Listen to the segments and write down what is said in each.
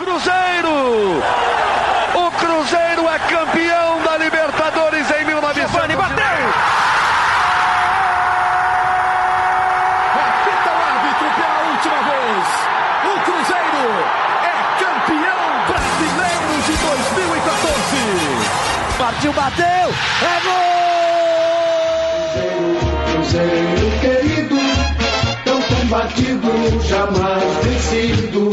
Cruzeiro! O Cruzeiro é campeão da Libertadores em 1900. Giovani bateu! Apita o árbitro pela última vez. O Cruzeiro é campeão brasileiro de 2014. Partiu, bateu! É gol! Cruzeiro querido, tão combatido, jamais vencido.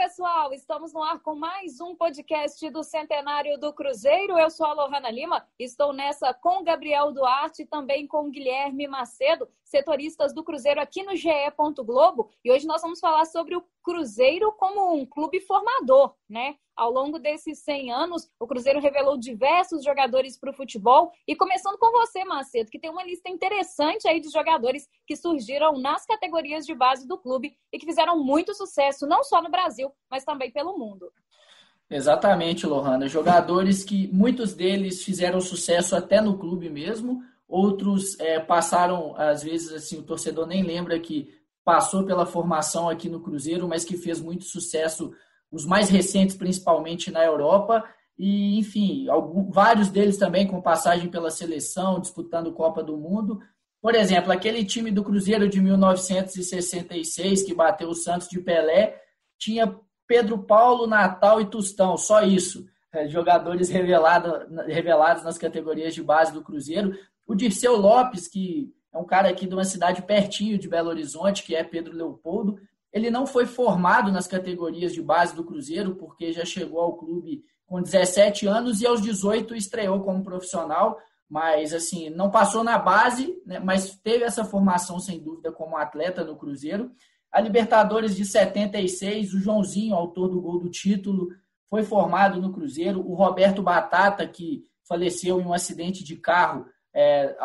Pessoal! Estamos no ar com mais um podcast do Centenário do Cruzeiro. Eu sou a Lohana Lima, estou nessa com Gabriel Duarte e também com Guilherme Macedo, setoristas do Cruzeiro aqui no GE. Globo. E hoje nós vamos falar sobre o Cruzeiro como um clube formador, né? Ao longo desses 100 anos, o Cruzeiro revelou diversos jogadores para o futebol. E começando com você, Macedo, que tem uma lista interessante aí de jogadores que surgiram nas categorias de base do clube e que fizeram muito sucesso, não só no Brasil, mas também pelo mundo. Exatamente, Lohana. Jogadores que muitos deles fizeram sucesso até no clube mesmo, outros é, passaram, às vezes, assim, o torcedor nem lembra que passou pela formação aqui no Cruzeiro, mas que fez muito sucesso, os mais recentes principalmente na Europa, e enfim, alguns, vários deles também com passagem pela seleção, disputando Copa do Mundo. Por exemplo, aquele time do Cruzeiro de 1966 que bateu o Santos de Pelé, tinha Pedro Paulo, Natal e Tustão, só isso. É, jogadores revelado, revelados nas categorias de base do Cruzeiro. O Dirceu Lopes, que é um cara aqui de uma cidade pertinho de Belo Horizonte, que é Pedro Leopoldo. Ele não foi formado nas categorias de base do Cruzeiro, porque já chegou ao clube com 17 anos e aos 18 estreou como profissional, mas assim, não passou na base, né, mas teve essa formação sem dúvida como atleta no Cruzeiro. A Libertadores de 76, o Joãozinho, autor do gol do título, foi formado no Cruzeiro. O Roberto Batata, que faleceu em um acidente de carro, é,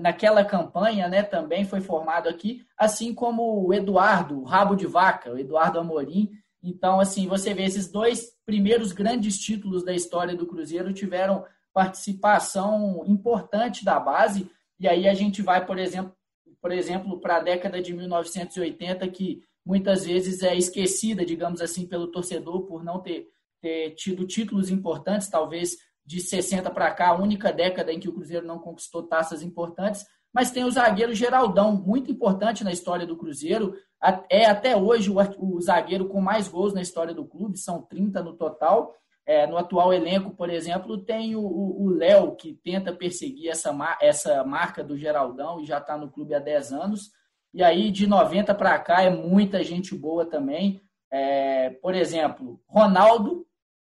naquela campanha né, também foi formado aqui, assim como o Eduardo, o Rabo de Vaca, o Eduardo Amorim. Então, assim, você vê esses dois primeiros grandes títulos da história do Cruzeiro tiveram participação importante da base, e aí a gente vai, por exemplo, por exemplo, para a década de 1980, que muitas vezes é esquecida, digamos assim, pelo torcedor por não ter, ter tido títulos importantes, talvez de 60 para cá, a única década em que o Cruzeiro não conquistou taças importantes, mas tem o zagueiro Geraldão, muito importante na história do Cruzeiro, é até hoje o, zagueiro com mais gols na história do clube, são 30 no total. É, no atual elenco, por exemplo, tem o Léo, que tenta perseguir essa, essa marca do Geraldão e já está no clube há 10 anos. E aí, de 90 para cá, é muita gente boa também. É, por exemplo, Ronaldo,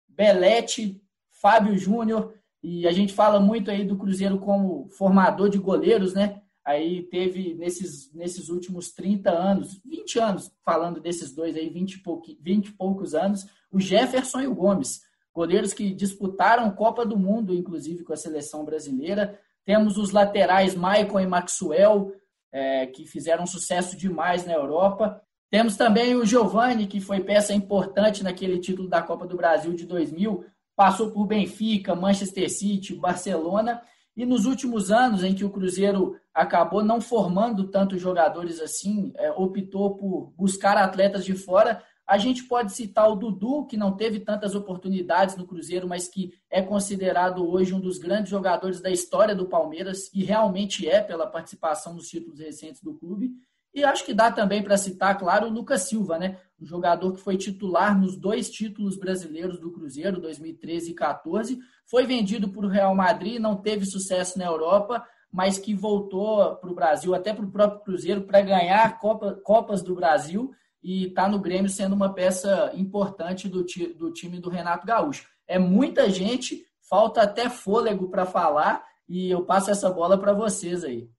Belete, Fábio Júnior, e a gente fala muito aí do Cruzeiro como formador de goleiros, né? Aí teve nesses, nesses últimos 30 anos, 20 anos, falando desses dois aí, 20 e, pouco, 20 e poucos anos, o Jefferson e o Gomes, goleiros que disputaram Copa do Mundo, inclusive com a seleção brasileira. Temos os laterais Maicon e Maxwell, é, que fizeram sucesso demais na Europa. Temos também o Giovani, que foi peça importante naquele título da Copa do Brasil de 2000, passou por Benfica, Manchester City, Barcelona, e nos últimos anos em que o Cruzeiro acabou não formando tantos jogadores assim, é, optou por buscar atletas de fora. A gente pode citar o Dudu, que não teve tantas oportunidades no Cruzeiro, mas que é considerado hoje um dos grandes jogadores da história do Palmeiras, e realmente é pela participação nos títulos recentes do clube. E acho que dá também para citar, claro, o Lucas Silva, né? Um jogador que foi titular nos dois títulos brasileiros do Cruzeiro, 2013 e 14. Foi vendido para o Real Madrid, não teve sucesso na Europa, mas que voltou para o Brasil, até para o próprio Cruzeiro, para ganhar Copa, Copas do Brasil e está no Grêmio sendo uma peça importante do, do time do Renato Gaúcho. É muita gente, falta até fôlego para falar e eu passo essa bola para vocês aí.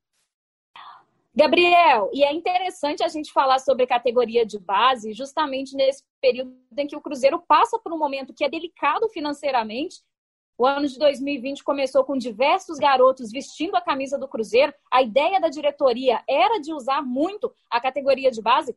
Gabriel, e é interessante a gente falar sobre categoria de base justamente nesse período em que o Cruzeiro passa por um momento que é delicado financeiramente. O ano de 2020 começou com diversos garotos vestindo a camisa do Cruzeiro. A ideia da diretoria era de usar muito a categoria de base,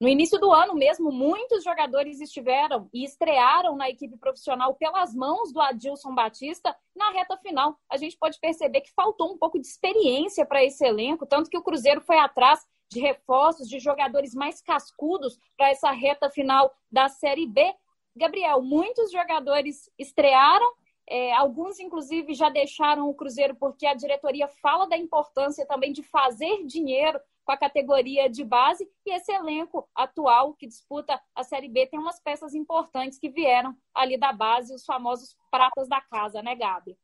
no início do ano mesmo, muitos jogadores estiveram e estrearam na equipe profissional pelas mãos do Adilson Batista. Na reta final, a gente pode perceber que faltou um pouco de experiência para esse elenco, tanto que o Cruzeiro foi atrás de reforços, de jogadores mais cascudos para essa reta final da Série B. Gabriel, muitos jogadores estrearam, é, alguns inclusive já deixaram o Cruzeiro porque a diretoria fala da importância também de fazer dinheiro com a categoria de base e esse elenco atual que disputa a Série B tem umas peças importantes que vieram ali da base, os famosos pratas da casa, né, Gabi?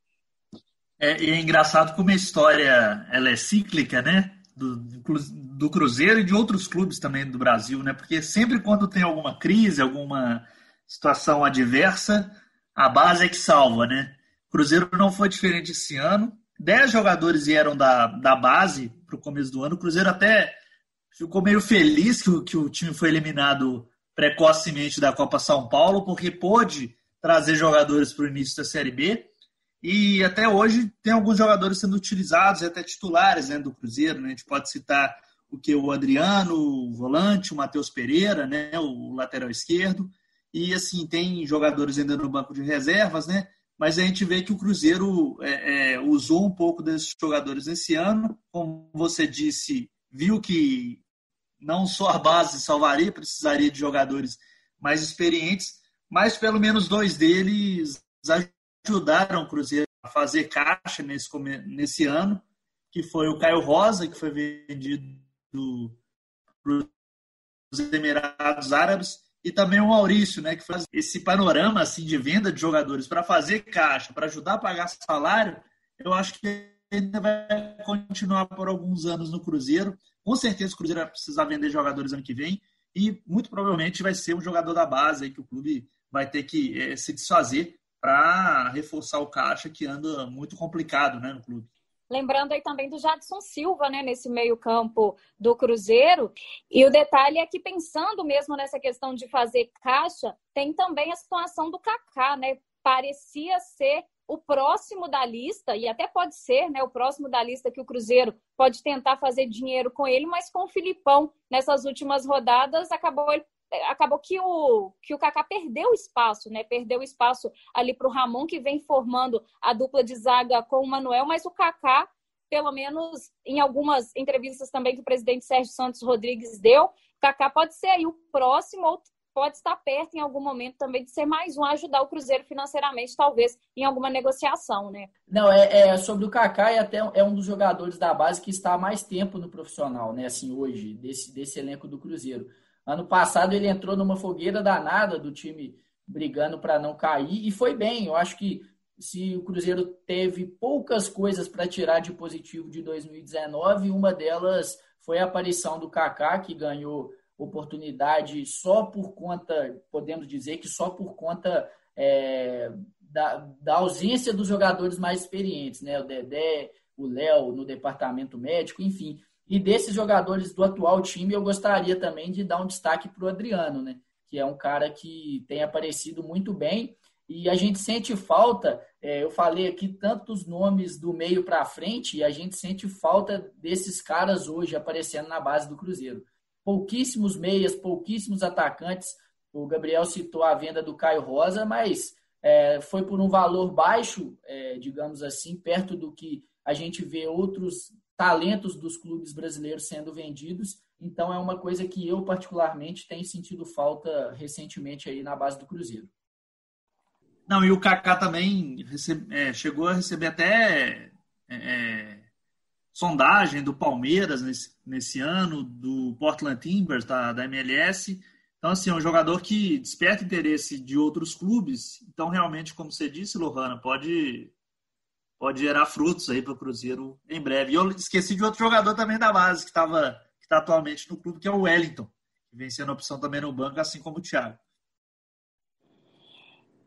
É, e é engraçado como a história ela é cíclica, né? Do, do Cruzeiro e de outros clubes também do Brasil, né? Porque sempre quando tem alguma crise, alguma situação adversa, a base é que salva, né? Cruzeiro não foi diferente esse ano. Dez jogadores vieram da, da base para o começo do ano. O Cruzeiro até ficou meio feliz que o, que o time foi eliminado precocemente da Copa São Paulo, porque pôde trazer jogadores para o início da Série B. E até hoje tem alguns jogadores sendo utilizados, até titulares né, do Cruzeiro. Né? A gente pode citar o que o Adriano, o volante, o Matheus Pereira, né, o lateral esquerdo. E assim, tem jogadores ainda no banco de reservas, né? Mas a gente vê que o Cruzeiro é, é, usou um pouco desses jogadores esse ano. Como você disse, viu que não só a base salvaria, precisaria de jogadores mais experientes, mas pelo menos dois deles ajudaram o Cruzeiro a fazer caixa nesse, nesse ano, que foi o Caio Rosa, que foi vendido para os Emirados Árabes, e também o Maurício, né, que faz esse panorama assim de venda de jogadores para fazer caixa, para ajudar a pagar salário, eu acho que ainda vai continuar por alguns anos no Cruzeiro. Com certeza o Cruzeiro vai precisar vender jogadores ano que vem e muito provavelmente vai ser um jogador da base aí que o clube vai ter que é, se desfazer para reforçar o caixa que anda muito complicado né, no clube. Lembrando aí também do Jadson Silva, né, nesse meio-campo do Cruzeiro. E o detalhe é que, pensando mesmo nessa questão de fazer caixa, tem também a situação do Kaká, né? Parecia ser o próximo da lista, e até pode ser, né, o próximo da lista que o Cruzeiro pode tentar fazer dinheiro com ele, mas com o Filipão nessas últimas rodadas acabou ele acabou que o, que o Kaká perdeu espaço, né? Perdeu espaço ali para o Ramon, que vem formando a dupla de zaga com o Manuel, mas o Kaká, pelo menos em algumas entrevistas também que o presidente Sérgio Santos Rodrigues deu, Kaká pode ser aí o próximo ou pode estar perto em algum momento também de ser mais um a ajudar o Cruzeiro financeiramente, talvez em alguma negociação, né? Não, é, é sobre o Kaká e até é um dos jogadores da base que está há mais tempo no profissional, né? Assim, hoje, desse, desse elenco do Cruzeiro. Ano passado ele entrou numa fogueira danada do time brigando para não cair e foi bem. Eu acho que se o Cruzeiro teve poucas coisas para tirar de positivo de 2019, uma delas foi a aparição do Kaká, que ganhou oportunidade só por conta, podemos dizer que só por conta é, da, da, ausência dos jogadores mais experientes, né? O Dedé, o Léo no departamento médico, enfim. E desses jogadores do atual time, eu gostaria também de dar um destaque para o Adriano, né? que é um cara que tem aparecido muito bem. E a gente sente falta, é, eu falei aqui tantos nomes do meio para frente, e a gente sente falta desses caras hoje aparecendo na base do Cruzeiro. Pouquíssimos meias, pouquíssimos atacantes. O Gabriel citou a venda do Caio Rosa, mas é, foi por um valor baixo, é, digamos assim, perto do que a gente vê outros talentos dos clubes brasileiros sendo vendidos. Então é uma coisa que eu particularmente tenho sentido falta recentemente aí na base do Cruzeiro. Não, e o Kaká também recebe, é, chegou a receber até é, é, sondagem do Palmeiras nesse, nesse ano, do Portland Timbers, da, da MLS. Então, assim, é um jogador que desperta interesse de outros clubes. Então, realmente, como você disse, Lohana, pode pode gerar frutos aí para o Cruzeiro em breve. E eu esqueci de outro jogador também da base que estava que está atualmente no clube, que é o Wellington, que vem sendo opção também no banco, assim como o Thiago.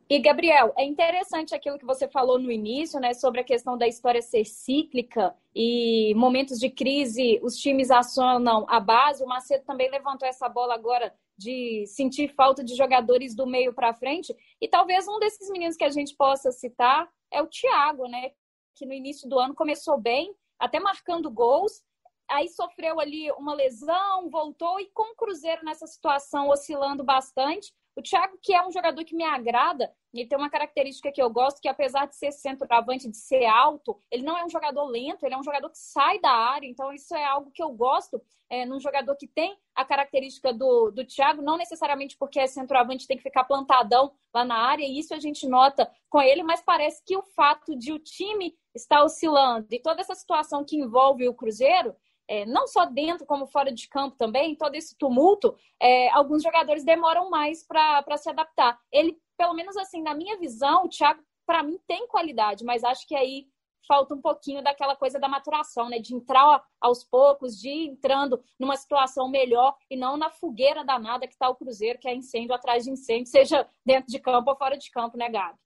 E, Gabriel, é interessante aquilo que você falou no início, né, sobre a questão da história ser cíclica e momentos de crise, os times acionam a base. O Macedo também levantou essa bola agora de sentir falta de jogadores do meio para frente. E talvez um desses meninos que a gente possa citar é o Thiago, né, que no início do ano começou bem, até marcando gols, aí sofreu ali uma lesão, voltou e com o Cruzeiro nessa situação oscilando bastante, O Thiago, que é um jogador que me agrada, ele tem uma característica que eu gosto, que apesar de ser centroavante, de ser alto, ele não é um jogador lento, ele é um jogador que sai da área, então isso é algo que eu gosto é, num jogador que tem a característica do, do Thiago, não necessariamente porque é centroavante tem que ficar plantadão lá na área, e isso a gente nota com ele, mas parece que o fato de o time estar oscilando e toda essa situação que envolve o Cruzeiro, é, não só dentro como fora de campo também, todo esse tumulto, é, alguns jogadores demoram mais para se adaptar. Ele, pelo menos assim, na minha visão, o Thiago, para mim, tem qualidade, mas acho que aí falta um pouquinho daquela coisa da maturação, né? De entrar aos poucos, de ir entrando numa situação melhor e não na fogueira danada que está o Cruzeiro, que é incêndio atrás de incêndio, seja dentro de campo ou fora de campo, né, Gabi?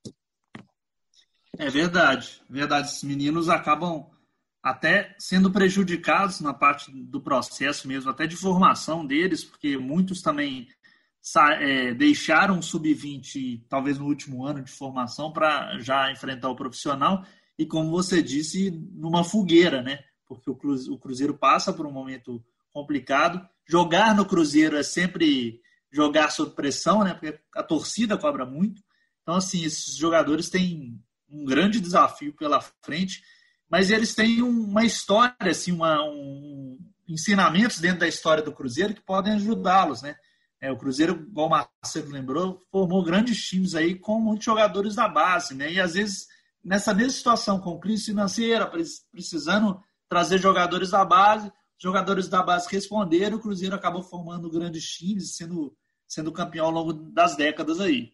É verdade, verdade. Esses meninos acabam até sendo prejudicados na parte do processo mesmo, até de formação deles, porque muitos também é, deixaram o sub-20 talvez no último ano de formação para já enfrentar o profissional e como você disse, numa fogueira, né? Porque o Cruzeiro passa por um momento complicado. Jogar no Cruzeiro é sempre jogar sob pressão, né? Porque a torcida cobra muito. Então, assim, esses jogadores têm um grande desafio pela frente mas eles têm uma história, assim, uma, um, ensinamentos dentro da história do Cruzeiro que podem ajudá-los, né? É, o Cruzeiro, igual o Marcelo lembrou, formou grandes times aí com muitos jogadores da base, né? E às vezes, nessa mesma situação, com crise financeira, precisando trazer jogadores da base, jogadores da base responderam, o Cruzeiro acabou formando grandes times, sendo, sendo campeão ao longo das décadas aí.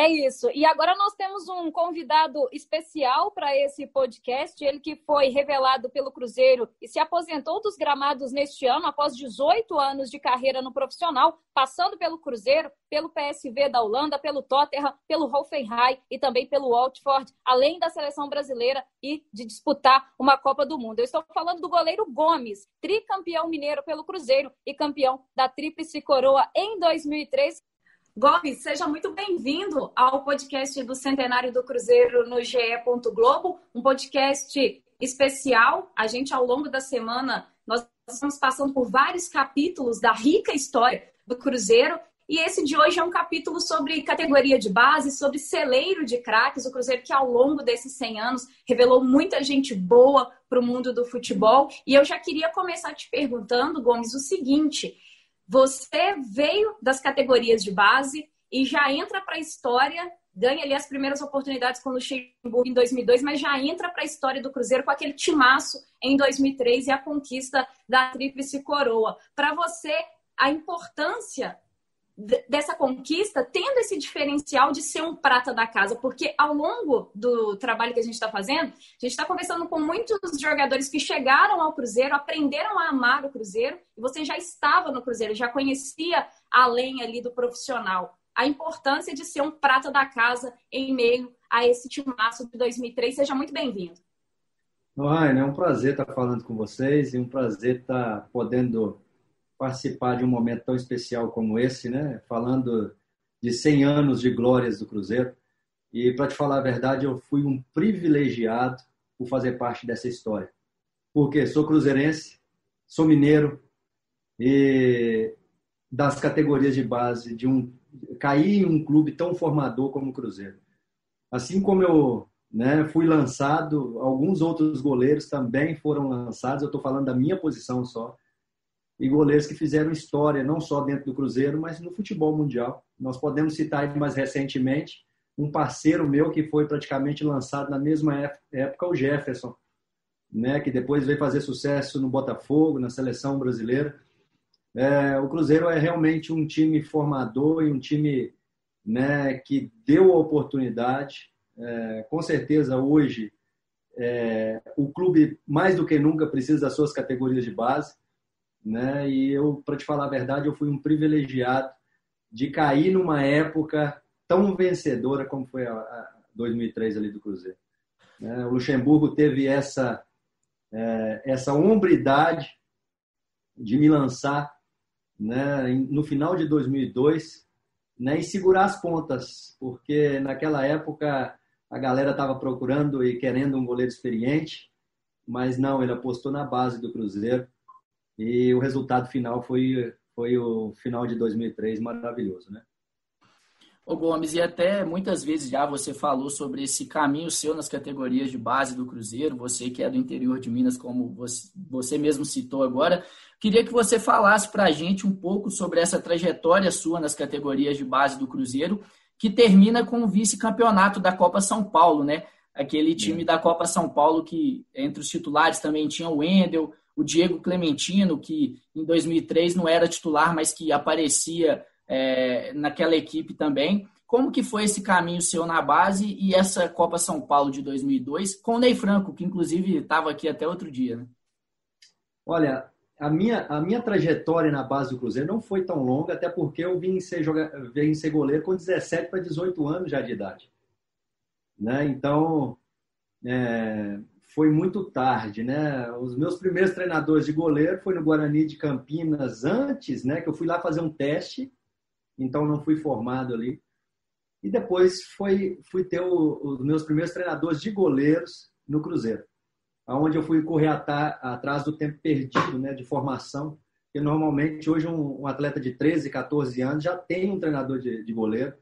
É isso. E agora nós temos um convidado especial para esse podcast, ele que foi revelado pelo Cruzeiro e se aposentou dos gramados neste ano, após 18 anos de carreira no profissional, passando pelo Cruzeiro, pelo PSV da Holanda, pelo Tottenham, pelo Hoffenheim e também pelo Watford, além da seleção brasileira e de disputar uma Copa do Mundo. Eu estou falando do goleiro Gomes, tricampeão mineiro pelo Cruzeiro e campeão da Tríplice Coroa em 2003. Gomes, seja muito bem-vindo ao podcast do Centenário do Cruzeiro no GE. Globo, um podcast especial. A gente, ao longo da semana, nós estamos passando por vários capítulos da rica história do Cruzeiro. E esse de hoje é um capítulo sobre categoria de base, sobre celeiro de craques. O Cruzeiro que, ao longo desses 100 anos, revelou muita gente boa para o mundo do futebol. E eu já queria começar te perguntando, Gomes, o seguinte você veio das categorias de base e já entra para a história, ganha ali as primeiras oportunidades com o Luxemburgo em 2002, mas já entra para a história do Cruzeiro com aquele timaço em 2003 e a conquista da Tríplice Coroa. Para você, a importância dessa conquista, tendo esse diferencial de ser um prata da casa, porque ao longo do trabalho que a gente está fazendo, a gente está conversando com muitos jogadores que chegaram ao Cruzeiro, aprenderam a amar o Cruzeiro, e você já estava no Cruzeiro, já conhecia além ali do profissional. A importância de ser um prata da casa em meio a esse timaço de 2003. Seja muito bem-vindo. Ryan, é um prazer estar falando com vocês e um prazer estar podendo participar de um momento tão especial como esse, né? Falando de 100 anos de glórias do Cruzeiro. E para te falar a verdade, eu fui um privilegiado por fazer parte dessa história. Porque sou cruzeirense, sou mineiro e das categorias de base de um caí em um clube tão formador como o Cruzeiro. Assim como eu né, fui lançado, alguns outros goleiros também foram lançados. Eu estou falando da minha posição só e goleiros que fizeram história, não só dentro do Cruzeiro, mas no futebol mundial. Nós podemos citar mais recentemente um parceiro meu que foi praticamente lançado na mesma época, o Jefferson, né, que depois veio fazer sucesso no Botafogo, na seleção brasileira. É, o Cruzeiro é realmente um time formador e um time né, que deu a oportunidade. É, com certeza, hoje, é, o clube, mais do que nunca, precisa das suas categorias de base né? E eu, para te falar a verdade, eu fui um privilegiado de cair numa época tão vencedora como foi a, 2003 ali do Cruzeiro. Né? O Luxemburgo teve essa é, essa hombridade de me lançar né, no final de 2002 né, e segurar as pontas, porque naquela época a galera estava procurando e querendo um goleiro experiente, mas não, ele apostou na base do Cruzeiro e o resultado final foi, foi o final de 2003 maravilhoso, né? Ô Gomes, e até muitas vezes já você falou sobre esse caminho seu nas categorias de base do Cruzeiro, você que é do interior de Minas, como você, você mesmo citou agora. Queria que você falasse para a gente um pouco sobre essa trajetória sua nas categorias de base do Cruzeiro, que termina com o vice-campeonato da Copa São Paulo, né? Aquele time da Copa São Paulo que entre os titulares também tinha o Wendel, o Diego Clementino, que em 2003 não era titular, mas que aparecia é, naquela equipe também. Como que foi esse caminho seu na base e essa Copa São Paulo de 2002 com o Ney Franco, que inclusive estava aqui até outro dia, né? Olha, a minha, a minha trajetória na base do Cruzeiro não foi tão longa, até porque eu vim ser, joga, vim ser goleiro com 17 para 18 anos já de idade. Né? Então, é, foi muito tarde, né? Os meus primeiros treinadores de goleiro foi no Guarani de Campinas antes, né? Que eu fui lá fazer um teste então não fui formado ali. E depois foi, fui ter o, os meus primeiros treinadores de goleiros no Cruzeiro, aonde eu fui correr atrás do tempo perdido né, de formação, porque normalmente hoje um, um, atleta de 13, 14 anos já tem um treinador de, de goleiro.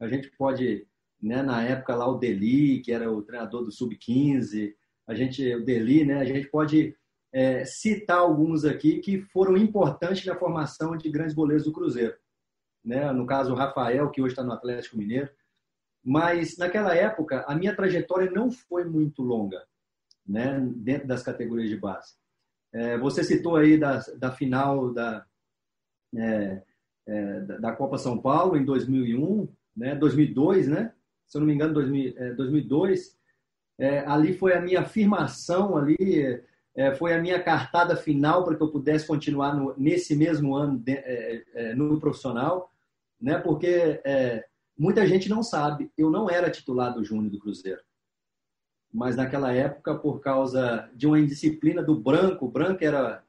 A gente pode, né, na época lá o Deli, que era o treinador do Sub-15, a gente, o Deli, né, a gente pode é, citar alguns aqui que foram importantes na formação de grandes goleiros do Cruzeiro né? no caso o Rafael, que hoje está no Atlético Mineiro. Mas naquela época, a minha trajetória não foi muito longa né? dentro das categorias de base. É, você citou aí da, da final da, é, é, da Copa São Paulo em 2001, né? 2002, né? se eu não me engano, 2000, 2002. É, é, ali foi a minha afirmação ali, é, foi a minha cartada final para que eu pudesse continuar no, nesse mesmo ano de, no profissional né? Porque é, muita gente não sabe, eu não era titular do Júnior do Cruzeiro. Mas naquela época, por causa de uma indisciplina do Branco, o Branco era,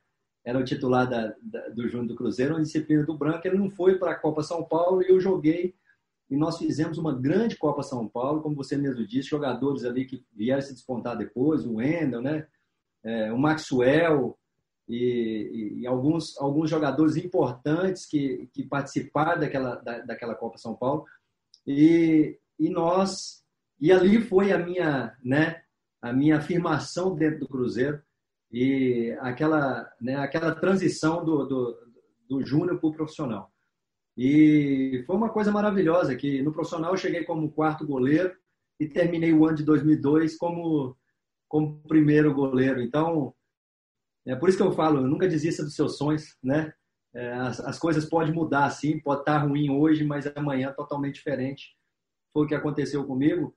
era o titular da, da, do Júnior do Cruzeiro, uma indisciplina do Branco, ele não foi para a Copa São Paulo e eu joguei. E nós fizemos uma grande Copa São Paulo, como você mesmo disse, jogadores ali que vieram se despontar depois, o Wendel, né? É, o Maxwell, e, e, alguns, alguns jogadores importantes que, que participaram daquela, da, daquela Copa São Paulo. E, e nós, e ali foi a minha, né, a minha afirmação dentro do Cruzeiro e aquela, né, aquela transição do, do, do júnior para o profissional. E foi uma coisa maravilhosa que no profissional eu cheguei como quarto goleiro e terminei o ano de 2002 como como primeiro goleiro. Então, é por isso que eu falo, nunca desista dos seus sonhos, né? É, as, as, coisas podem mudar, sim, pode estar ruim hoje, mas amanhã totalmente diferente. Foi o que aconteceu comigo.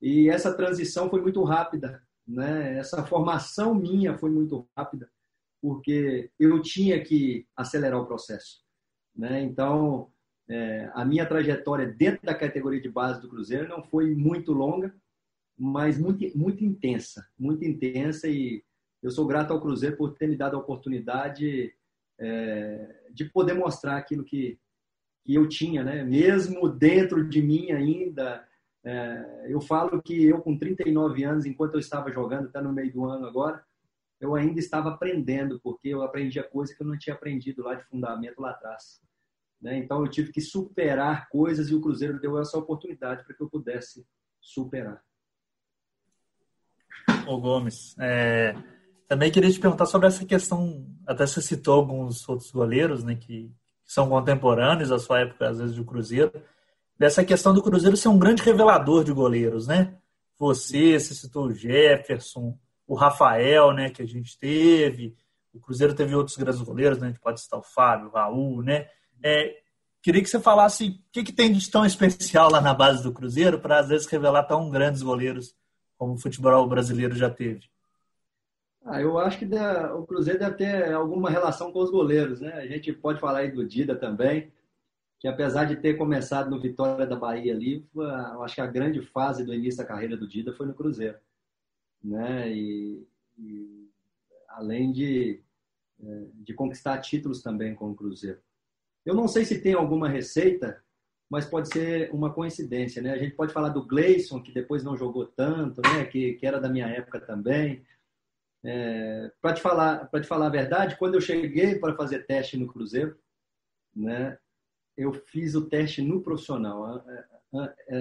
E essa transição foi muito rápida, né? Essa formação minha foi muito rápida, porque eu tinha que acelerar o processo, né? Então, é, a minha trajetória dentro da categoria de base do Cruzeiro não foi muito longa, mas muito, muito intensa, muito intensa e eu sou grato ao Cruzeiro por ter me dado a oportunidade é, de poder mostrar aquilo que, que eu tinha, né? Mesmo dentro de mim ainda, é, eu falo que eu com 39 anos, enquanto eu estava jogando, até no meio do ano agora, eu ainda estava aprendendo, porque eu aprendia coisa que eu não tinha aprendido lá de fundamento lá atrás. Né? Então eu tive que superar coisas e o Cruzeiro deu essa oportunidade para que eu pudesse superar. O Gomes, é, também queria te perguntar sobre essa questão, até você citou alguns outros goleiros, né, que, são contemporâneos à sua época, às vezes, do Cruzeiro, dessa questão do Cruzeiro ser um grande revelador de goleiros, né? Você, você citou o Jefferson, o Rafael, né, que a gente teve, o Cruzeiro teve outros grandes goleiros, né? A gente pode citar o Fábio, o Raul, né? É, queria que você falasse o que, que tem de tão especial lá na base do Cruzeiro para, às vezes, revelar tão grandes goleiros como o futebol brasileiro já teve. Ah, eu acho que o Cruzeiro deve ter alguma relação com os goleiros, né? A gente pode falar aí do Dida também, que apesar de ter começado no Vitória da Bahia ali, eu acho que a grande fase do início da carreira do Dida foi no Cruzeiro, né? E, e além de, é, de conquistar títulos também com o Cruzeiro. Eu não sei se tem alguma receita, mas pode ser uma coincidência, né? A gente pode falar do Gleison, que depois não jogou tanto, né? Que, que era da minha época também. É, para te falar, para te falar a verdade, quando eu cheguei para fazer teste no Cruzeiro, né? Eu fiz o teste no profissional.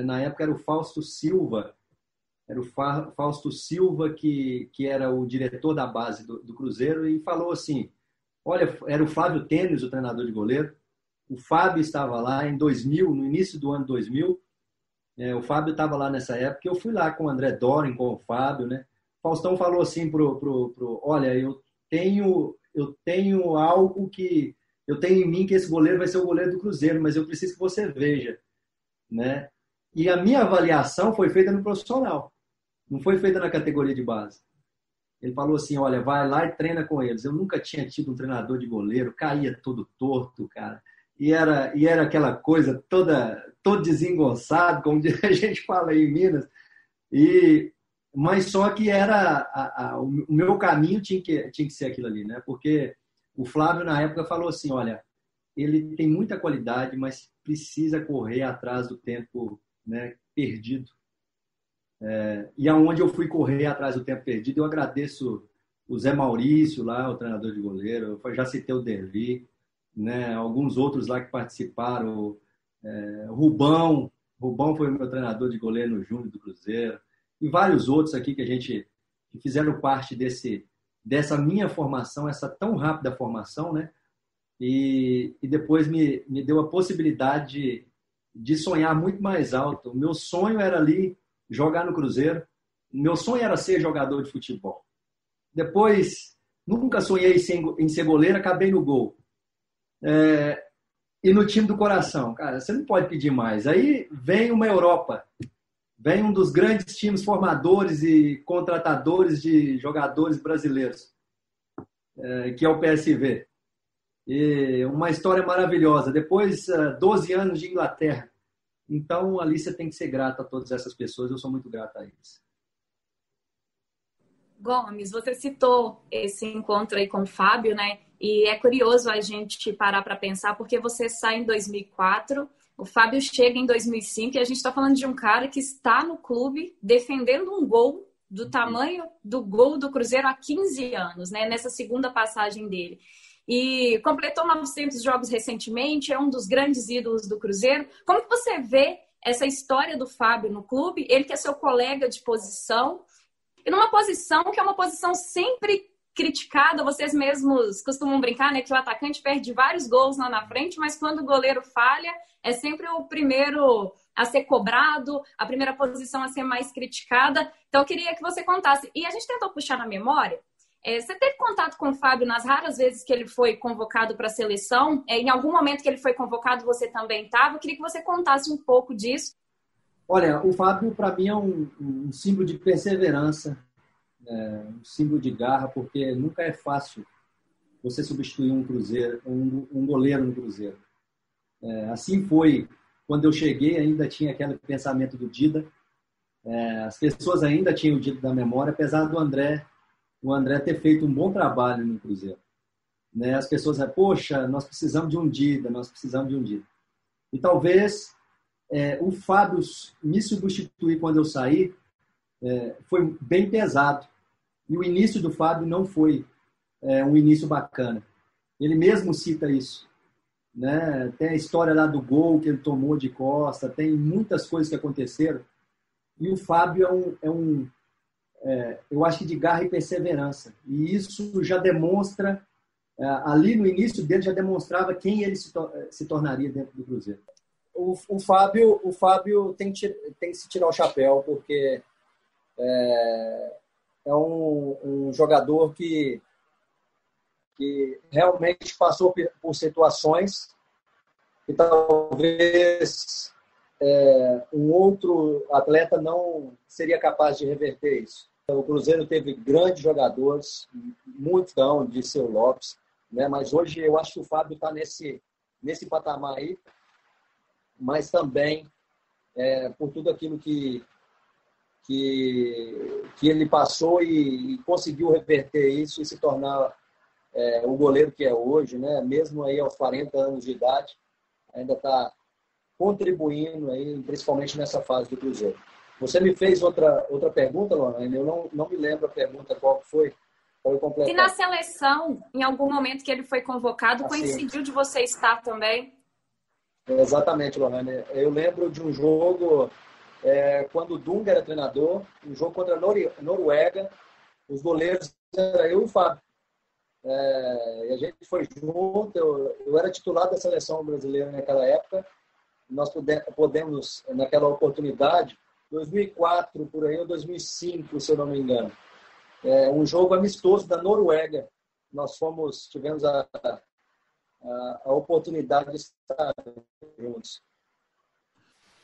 Na época era o Fausto Silva, era o Fausto Silva que, que era o diretor da base do, do Cruzeiro e falou assim, olha, era o Flávio Tênis, o treinador de goleiro, o Fábio estava lá em 2000, no início do ano 2000, é, o Fábio estava lá nessa época, eu fui lá com o André Dorin, com o Fábio, né? Faustão falou assim pro, pro, pro olha, eu tenho eu tenho algo que eu tenho em mim que esse goleiro vai ser o goleiro do Cruzeiro, mas eu preciso que você veja, né? E a minha avaliação foi feita no profissional, não foi feita na categoria de base. Ele falou assim, olha, vai lá e treina com eles. Eu nunca tinha tido um treinador de goleiro, caía todo torto, cara. E era, e era aquela coisa toda, todo desengonçado, como a gente fala aí em Minas. E mas só que era a, a, o meu caminho tinha que, tinha que ser aquilo ali, né? Porque o Flávio na época falou assim, olha, ele tem muita qualidade, mas precisa correr atrás do tempo né, perdido. É, e aonde eu fui correr atrás do tempo perdido, eu agradeço o Zé Maurício lá, o treinador de goleiro, eu já citei o Derli, né, alguns outros lá que participaram, é, Rubão, Rubão foi meu treinador de goleiro no Júnior do Cruzeiro, e vários outros aqui que a gente que fizeram parte desse dessa minha formação, essa tão rápida formação, né? E, e depois me, me deu a possibilidade de, de sonhar muito mais alto. O meu sonho era ali jogar no Cruzeiro. Meu sonho era ser jogador de futebol. Depois, nunca sonhei em ser goleiro, acabei no gol. É, e no time do coração. Cara, você não pode pedir mais. Aí vem uma Europa vem um dos grandes times formadores e contratadores de jogadores brasileiros, é, que é o PSV. E uma história maravilhosa. Depois, 12 é, anos de Inglaterra. Então, ali você tem que ser grato a todas essas pessoas. Eu sou muito grato a eles. Gomes, você citou esse encontro aí com o Fábio, né? E é curioso a gente parar para pensar, porque você sai em 2004 o Fábio chega em 2005 e a gente está falando de um cara que está no clube defendendo um gol do tamanho do gol do Cruzeiro há 15 anos, né? Nessa segunda passagem dele. E completou 900 jogos recentemente, é um dos grandes ídolos do Cruzeiro. Como que você vê essa história do Fábio no clube? Ele que é seu colega de posição, e numa posição que é uma posição sempre criticada, vocês mesmos costumam brincar, né, que o atacante perde vários gols lá na frente, mas quando o goleiro falha, é sempre o primeiro a ser cobrado, a primeira posição a ser mais criticada. Então, eu queria que você contasse. E a gente tentou puxar na memória. É, você teve contato com o Fábio nas raras vezes que ele foi convocado para a seleção? É, em algum momento que ele foi convocado, você também estava? Queria que você contasse um pouco disso. Olha, o Fábio, para mim, é um, um símbolo de perseverança, é, um símbolo de garra, porque nunca é fácil você substituir um cruzeiro, um, um goleiro no cruzeiro. É, assim foi quando eu cheguei, ainda tinha aquele pensamento do Dida. É, as pessoas ainda tinham o Dida da memória, apesar do André, o André ter feito um bom trabalho no Cruzeiro. Né? As pessoas, poxa, nós precisamos de um Dida, nós precisamos de um Dida. E talvez é, o Fábio me substituir quando eu saí é, foi bem pesado. E o início do Fábio não foi é, um início bacana. Ele mesmo cita isso. Né? Tem a história lá do gol que ele tomou de costa, tem muitas coisas que aconteceram. E o Fábio é um, é um é, eu acho que de garra e perseverança. E isso já demonstra, é, ali no início dele já demonstrava quem ele se, to se tornaria dentro do Cruzeiro. O, o, Fábio, o Fábio tem, que, tem que se tirar o chapéu, porque é, é um, um jogador que, que realmente passou por situações que talvez é, um outro atleta não seria capaz de reverter isso. O Cruzeiro teve grandes jogadores, muitos dão de seu Lopes, né? mas hoje eu acho que o Fábio está nesse, nesse patamar aí, mas também é, por tudo aquilo que, que, que ele passou e, e conseguiu reverter isso e se tornar é, o goleiro que é hoje, né? mesmo aí aos 40 anos de idade, ainda está contribuindo aí, principalmente nessa fase do Cruzeiro. Você me fez outra, outra pergunta, Lorena, eu não, não me lembro a pergunta qual foi. E na seleção, em algum momento que ele foi convocado, assim, coincidiu de você estar também? Exatamente, Lohane. Eu lembro de um jogo é, quando o Dunga era treinador, um jogo contra a Noruega, os goleiros era eu e o Fábio. É, e a gente foi junto, eu, eu, era titular da seleção brasileira naquela época, nós podemos, naquela oportunidade, 2004 por aí, ou 2005, se eu não me engano, é, um jogo amistoso da Noruega. Nós fomos, tivemos a, a, a oportunidade de estar juntos.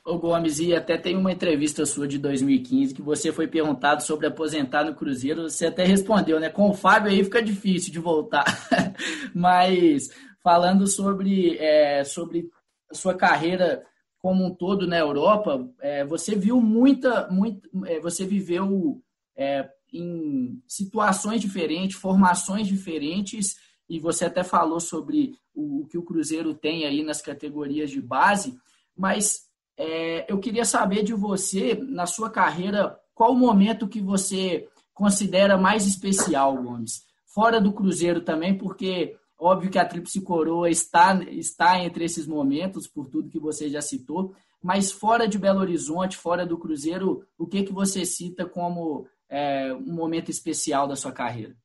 Ô Gomes, e até tem uma entrevista sua de 2015 que você foi perguntado sobre aposentar no Cruzeiro. Você até respondeu, né? Com o Fábio aí fica difícil de voltar. Mas falando sobre, é, sobre sua carreira como um todo na Europa, é, você viu muita, muita é, você viveu é, em situações diferentes, formações diferentes, e você até falou sobre o, o que o Cruzeiro tem aí nas categorias de base, mas é, eu queria saber de você, na sua carreira, qual o momento que você considera mais especial, Gomes? Fora do Cruzeiro também, porque óbvio que a Tríplice Coroa está, está entre esses momentos, por tudo que você já citou, mas fora de Belo Horizonte, fora do Cruzeiro, o que, que você cita como é, um momento especial da sua carreira?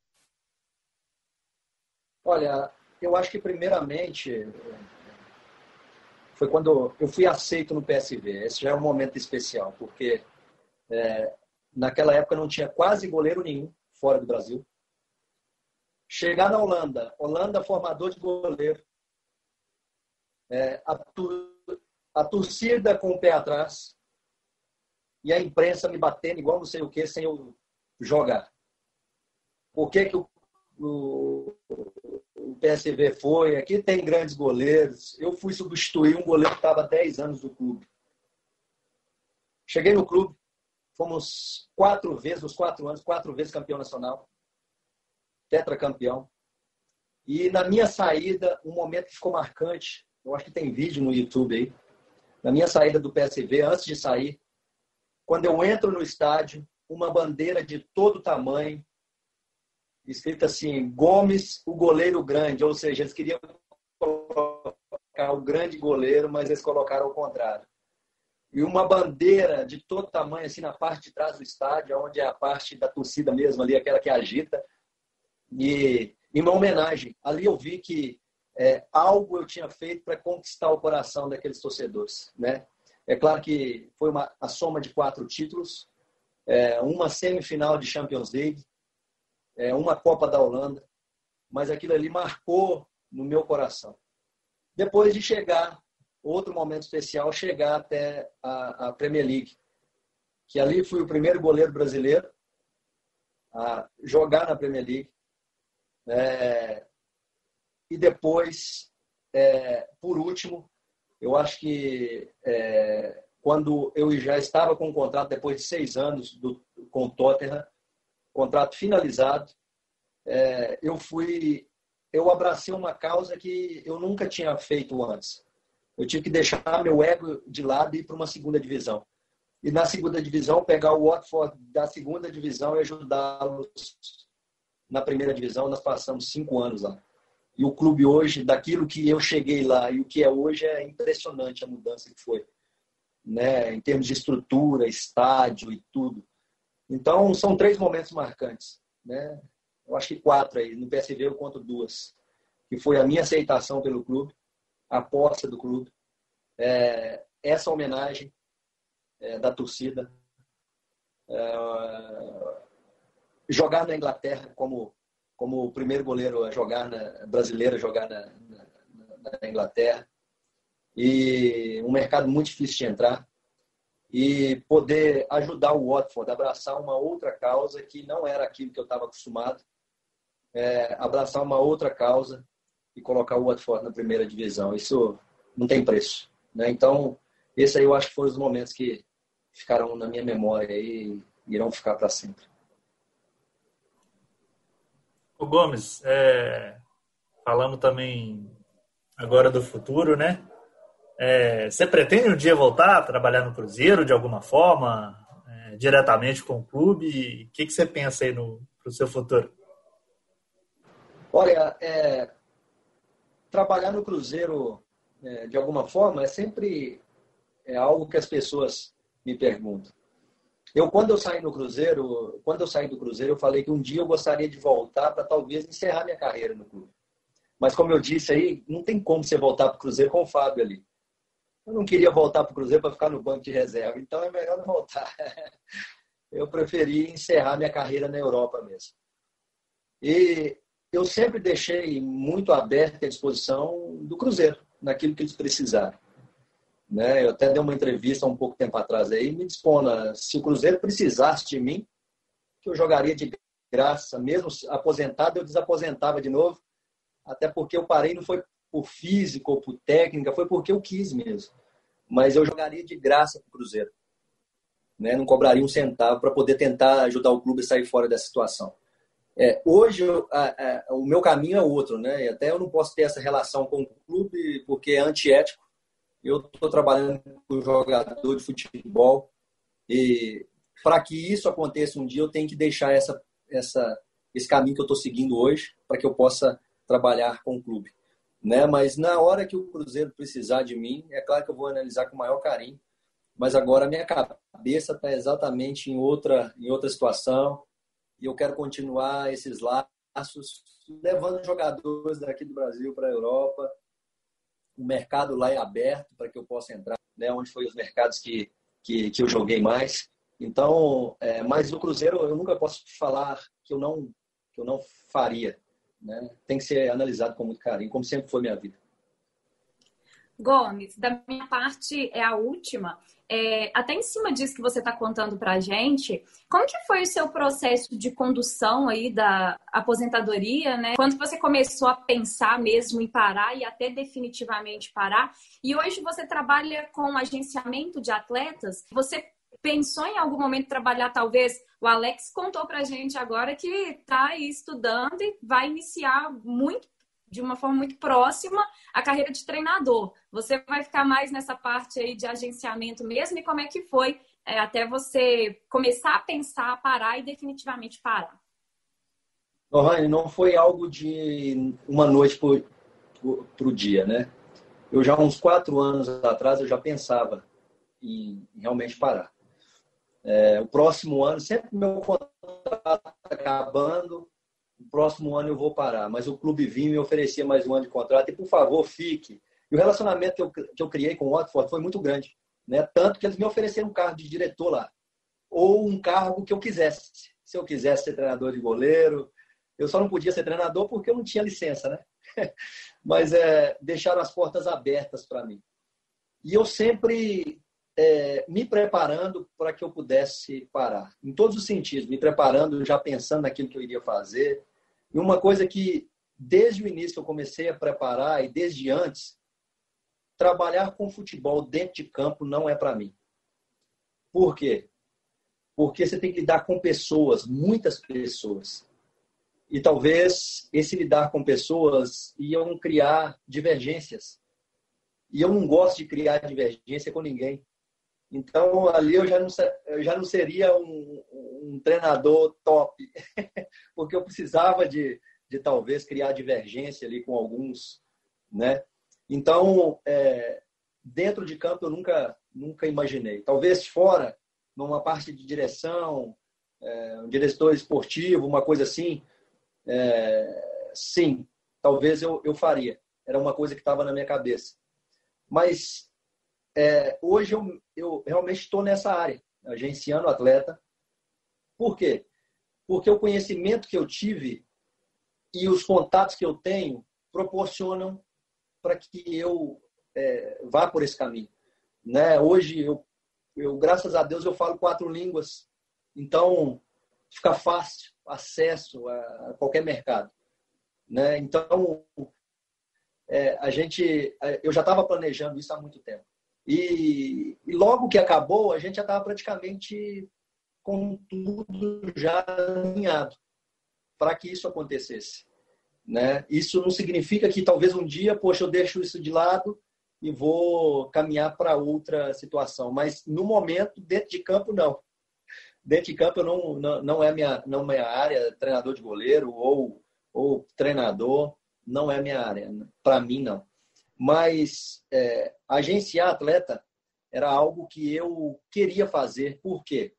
Olha, eu acho que primeiramente foi quando eu fui aceito no PSV. Esse já é um momento especial, porque é, naquela época não tinha quase goleiro nenhum fora do Brasil. Chegar na Holanda, Holanda formador de goleiro, é, a, a torcida com o pé atrás e a imprensa me batendo igual não sei o que sem eu jogar. Por que, que o, o, o PSV foi, aqui tem grandes goleiros. Eu fui substituir um goleiro que estava há 10 anos no clube. Cheguei no clube, fomos quatro vezes, nos quatro anos, quatro vezes campeão nacional, tetracampeão. E na minha saída, um momento que ficou marcante, eu acho que tem vídeo no YouTube aí, na minha saída do PSV, antes de sair, quando eu entro no estádio, uma bandeira de todo tamanho, escrito assim, Gomes, o goleiro grande, ou seja, eles queriam colocar o grande goleiro, mas eles colocaram o contrário. E uma bandeira de todo tamanho, assim, na parte de trás do estádio, onde é a parte da torcida mesmo ali, aquela que agita. E uma homenagem, ali eu vi que é, algo eu tinha feito para conquistar o coração daqueles torcedores, né? É claro que foi uma, a soma de quatro títulos, é, uma semifinal de Champions League, é, uma Copa da Holanda, mas aquilo ali marcou no meu coração. Depois de chegar, outro momento especial, chegar até a, a Premier League, que ali fui o primeiro goleiro brasileiro a jogar na Premier League. É, e depois, é, por último, eu acho que é, quando eu já estava com o contrato, depois de seis anos do, com o Tottenham, contrato finalizado, é, eu fui, eu abracei uma causa que eu nunca tinha feito antes. Eu tive que deixar meu ego de lado e ir para uma segunda divisão. E na segunda divisão, pegar o Watford da segunda divisão e ajudá-los na primeira divisão. Nós passamos cinco anos lá. E o clube hoje, daquilo que eu cheguei lá e o que é hoje, é impressionante a mudança que foi. Né? Em termos de estrutura, estádio e tudo. Então, são três momentos marcantes. Né? Eu acho que quatro aí. No PSV eu conto duas. Que foi a minha aceitação pelo clube, a posse do clube, é, essa homenagem é, da torcida, é, jogar na Inglaterra como, como o primeiro goleiro a jogar na, brasileiro a jogar na, na, na Inglaterra. E um mercado muito difícil de entrar e poder ajudar o Watford a abraçar uma outra causa que não era aquilo que eu estava acostumado, é, abraçar uma outra causa e colocar o Watford na primeira divisão. Isso não tem preço. Né? Então, esse aí eu acho que foram os momentos que ficaram na minha memória e irão ficar para sempre. O Gomes, é, falando também agora do futuro, né? É, você pretende um dia voltar a trabalhar no Cruzeiro de alguma forma, é, diretamente com o clube? O que, que você pensa aí no pro seu futuro? Olha, é, trabalhar no Cruzeiro, é, de alguma forma, é sempre é algo que as pessoas me perguntam. Eu, quando eu saí no Cruzeiro, quando eu saí do Cruzeiro, eu falei que um dia eu gostaria de voltar para talvez encerrar minha carreira no clube. Mas como eu disse aí, não tem como você voltar para o Cruzeiro com o Fábio ali. Eu não queria voltar para o Cruzeiro para ficar no banco de reserva, então é melhor não voltar. Eu preferi encerrar minha carreira na Europa mesmo. E eu sempre deixei muito aberto à disposição do Cruzeiro, naquilo que eles precisaram. Né? Eu até dei uma entrevista há um pouco tempo atrás aí, me dispondo, se o Cruzeiro precisasse de mim, que eu jogaria de graça, mesmo aposentado, eu desaposentava de novo, até porque eu parei, não foi por físico ou por técnica, foi porque eu quis mesmo. Mas eu jogaria de graça para o Cruzeiro. Né? Não cobraria um centavo para poder tentar ajudar o clube a sair fora dessa situação. É, hoje a, a, o meu caminho é outro, né? E até eu não posso ter essa relação com o clube porque é antiético eu estou trabalhando com jogador de futebol e para que isso aconteça um dia, eu tenho que deixar essa, essa, esse caminho que eu estou seguindo hoje para que eu possa trabalhar com o clube. Né? Mas na hora que o Cruzeiro precisar de mim, é claro que eu vou analisar com o maior carinho. Mas agora a minha cabeça está exatamente em outra, em outra situação e eu quero continuar esses laços, levando jogadores daqui do Brasil para a Europa, o mercado lá é aberto para que eu possa entrar, né? Onde foi os mercados que, que, que eu joguei mais. Então, é, mas no Cruzeiro eu nunca posso falar que eu não que eu não faria, né? Tem que ser analisado com muito carinho, como sempre foi minha vida. Gomes, da minha parte é a última. É, até em cima disso que você está contando para a gente, como que foi o seu processo de condução aí da aposentadoria, né? Quando você começou a pensar mesmo em parar e até definitivamente parar? E hoje você trabalha com agenciamento de atletas. Você pensou em algum momento trabalhar, talvez? O Alex contou para a gente agora que está estudando e vai iniciar muito de uma forma muito próxima a carreira de treinador. Você vai ficar mais nessa parte aí de agenciamento mesmo e como é que foi é, até você começar a pensar, parar e definitivamente parar? Lohane, não foi algo de uma noite para o dia, né? Eu já uns quatro anos atrás eu já pensava em realmente parar. É, o próximo ano, sempre meu contrato acabando, o próximo ano eu vou parar. Mas o clube vinha me oferecia mais um ano de contrato e, por favor, fique. E o relacionamento que eu, que eu criei com o Watford foi muito grande. Né? Tanto que eles me ofereceram um cargo de diretor lá. Ou um cargo que eu quisesse. Se eu quisesse ser treinador de goleiro, eu só não podia ser treinador porque eu não tinha licença, né? Mas é, deixaram as portas abertas para mim. E eu sempre é, me preparando para que eu pudesse parar, em todos os sentidos, me preparando, já pensando naquilo que eu iria fazer, e uma coisa que, desde o início eu comecei a preparar e desde antes, trabalhar com futebol dentro de campo não é para mim. Por quê? Porque você tem que lidar com pessoas, muitas pessoas. E talvez esse lidar com pessoas iam criar divergências. E eu não gosto de criar divergência com ninguém. Então, ali eu já não, eu já não seria um, um treinador top, porque eu precisava de, de talvez criar divergência ali com alguns, né? Então, é, dentro de campo eu nunca, nunca imaginei. Talvez fora, numa parte de direção, é, um diretor esportivo, uma coisa assim, é, sim, talvez eu, eu faria. Era uma coisa que estava na minha cabeça. Mas é, hoje eu, eu realmente estou nessa área, agenciando atleta. Por quê? Porque o conhecimento que eu tive e os contatos que eu tenho proporcionam para que eu é, vá por esse caminho. Né? Hoje, eu, eu, graças a Deus, eu falo quatro línguas, então fica fácil acesso a, qualquer mercado. Né? Então, é, a gente, eu já estava planejando isso há muito tempo. E, e logo que acabou, a gente já estava praticamente com tudo já alinhado para que isso acontecesse. Né? Isso não significa que talvez um dia, poxa, eu deixo isso de lado e vou caminhar para outra situação. Mas no momento, dentro de campo, não. Dentro de campo, eu não, não, não, é minha, não é minha área, treinador de goleiro ou ou treinador, não é minha área. Para mim, não. Mas é, agenciar atleta era algo que eu queria fazer. Por quê?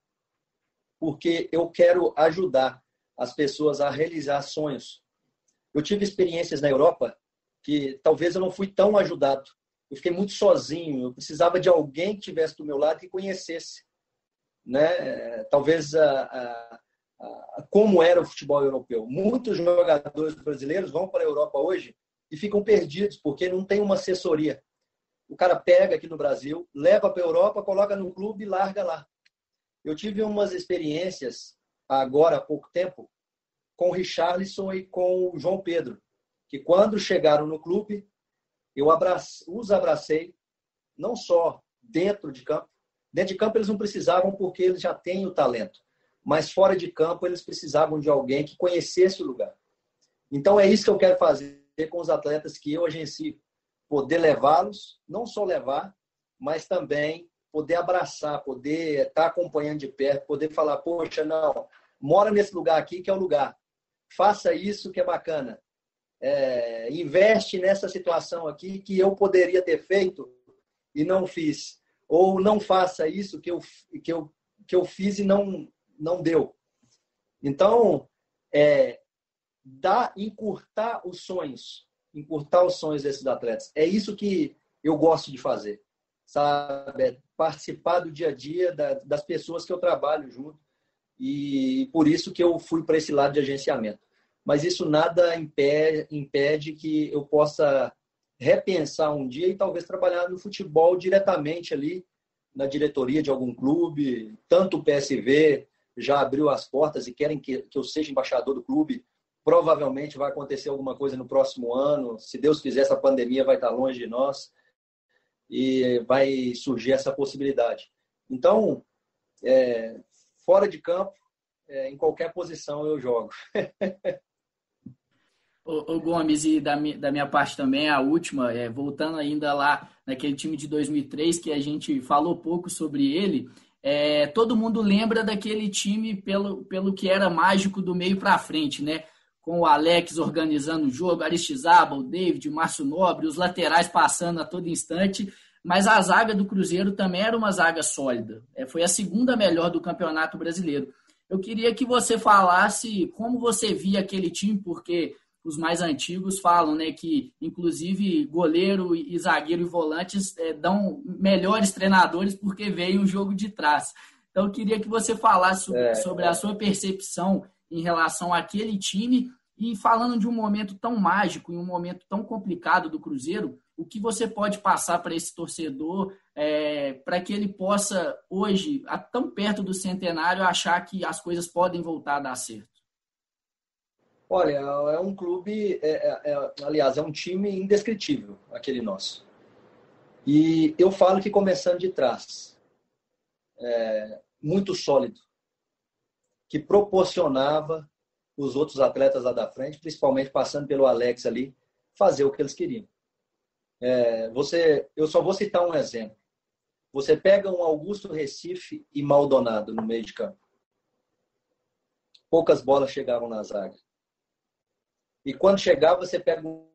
Porque eu quero ajudar as pessoas a realizar sonhos. Eu tive experiências na Europa que talvez eu não fui tão ajudado. Eu fiquei muito sozinho. Eu precisava de alguém que tivesse do meu lado que conhecesse, né? Talvez a, a, a, como era o futebol europeu. Muitos jogadores brasileiros vão para a Europa hoje e ficam perdidos porque não tem uma assessoria. O cara pega aqui no Brasil, leva para a Europa, coloca no clube e larga lá. Eu tive umas experiências agora há pouco tempo com o Richarlison e com o João Pedro, que quando chegaram no clube, eu abrace, os abracei, não só dentro de campo. Dentro de campo eles não precisavam porque eles já têm o talento, mas fora de campo eles precisavam de alguém que conhecesse o lugar. Então é isso que eu quero fazer com os atletas que eu agencio, poder levá-los, não só levar, mas também poder abraçar, poder estar acompanhando de perto, poder falar, poxa, não, mora nesse lugar aqui que é o lugar. Faça isso que é bacana. É, investe nessa situação aqui que eu poderia ter feito e não fiz. Ou não faça isso que eu, que eu, que eu fiz e não, não deu. Então, é, dar, encurtar os sonhos, encurtar os sonhos desses atletas. É isso que eu gosto de fazer, sabe? É participar do dia a dia da, das pessoas que eu trabalho junto e por isso que eu fui para esse lado de agenciamento. Mas isso nada impede, impede que eu possa repensar um dia e talvez trabalhar no futebol diretamente ali na diretoria de algum clube. Tanto o PSV já abriu as portas e querem que, que eu seja embaixador do clube. Provavelmente vai acontecer alguma coisa no próximo ano. Se Deus quiser, essa pandemia vai estar longe de nós e vai surgir essa possibilidade. Então, é, fora de campo, é, em qualquer posição eu jogo. O, Gomes, e da, da minha parte também, a última, é, voltando ainda lá naquele time de 2003, que a gente falou pouco sobre ele, é, todo mundo lembra daquele time pelo, pelo que era mágico do meio para frente, né? Com o Alex organizando o jogo, Aristizábal, o David, o Márcio Nobre, os laterais passando a todo instante, mas a zaga do Cruzeiro também era uma zaga sólida. É, foi a segunda melhor do Campeonato Brasileiro. Eu queria que você falasse como você via aquele time, porque os mais antigos falam, né, que inclusive goleiro e zagueiro e volantes é, dão melhores treinadores porque veio o jogo de trás. Então, eu queria que você falasse é, sobre a sua percepção em relação àquele time e falando de um momento tão mágico e um momento tão complicado do Cruzeiro, o que você pode passar para esse torcedor é, para que ele possa, hoje, tão perto do centenário, achar que as coisas podem voltar a dar certo? Olha, é um clube, é, é, é, aliás, é um time indescritível, aquele nosso. E eu falo que começando de trás, é, muito sólido, que proporcionava os outros atletas lá da frente, principalmente passando pelo Alex ali, fazer o que eles queriam. É, você, eu só vou citar um exemplo. Você pega um Augusto Recife e Maldonado no meio de campo. Poucas bolas chegavam na zaga. E quando chegar, você pega um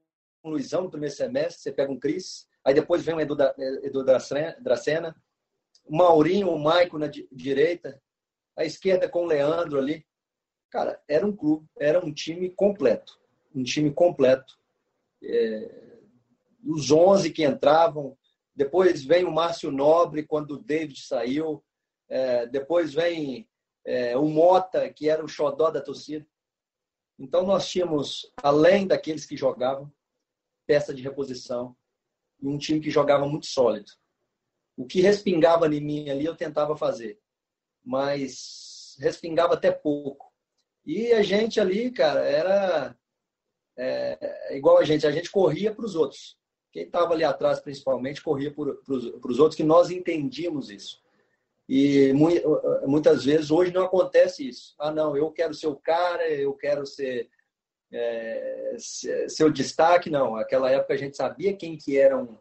Luizão no primeiro semestre, você pega um Cris, aí depois vem o Edu, da, Edu Dracena, o Maurinho, o Maico na direita, a esquerda com o Leandro ali. Cara, era um clube, era um time completo. Um time completo. É, os 11 que entravam, depois vem o Márcio Nobre, quando o David saiu, é, depois vem é, o Mota, que era o xodó da torcida. Então, nós tínhamos, além daqueles que jogavam, peça de reposição e um time que jogava muito sólido. O que respingava em mim ali, eu tentava fazer, mas respingava até pouco. E a gente ali, cara, era é, igual a gente, a gente corria para os outros. Quem estava ali atrás, principalmente, corria para os outros, que nós entendíamos isso. E muitas vezes hoje não acontece isso. Ah, não, eu quero ser o cara, eu quero ser é, destaque. Não, aquela época a gente sabia quem que era, um,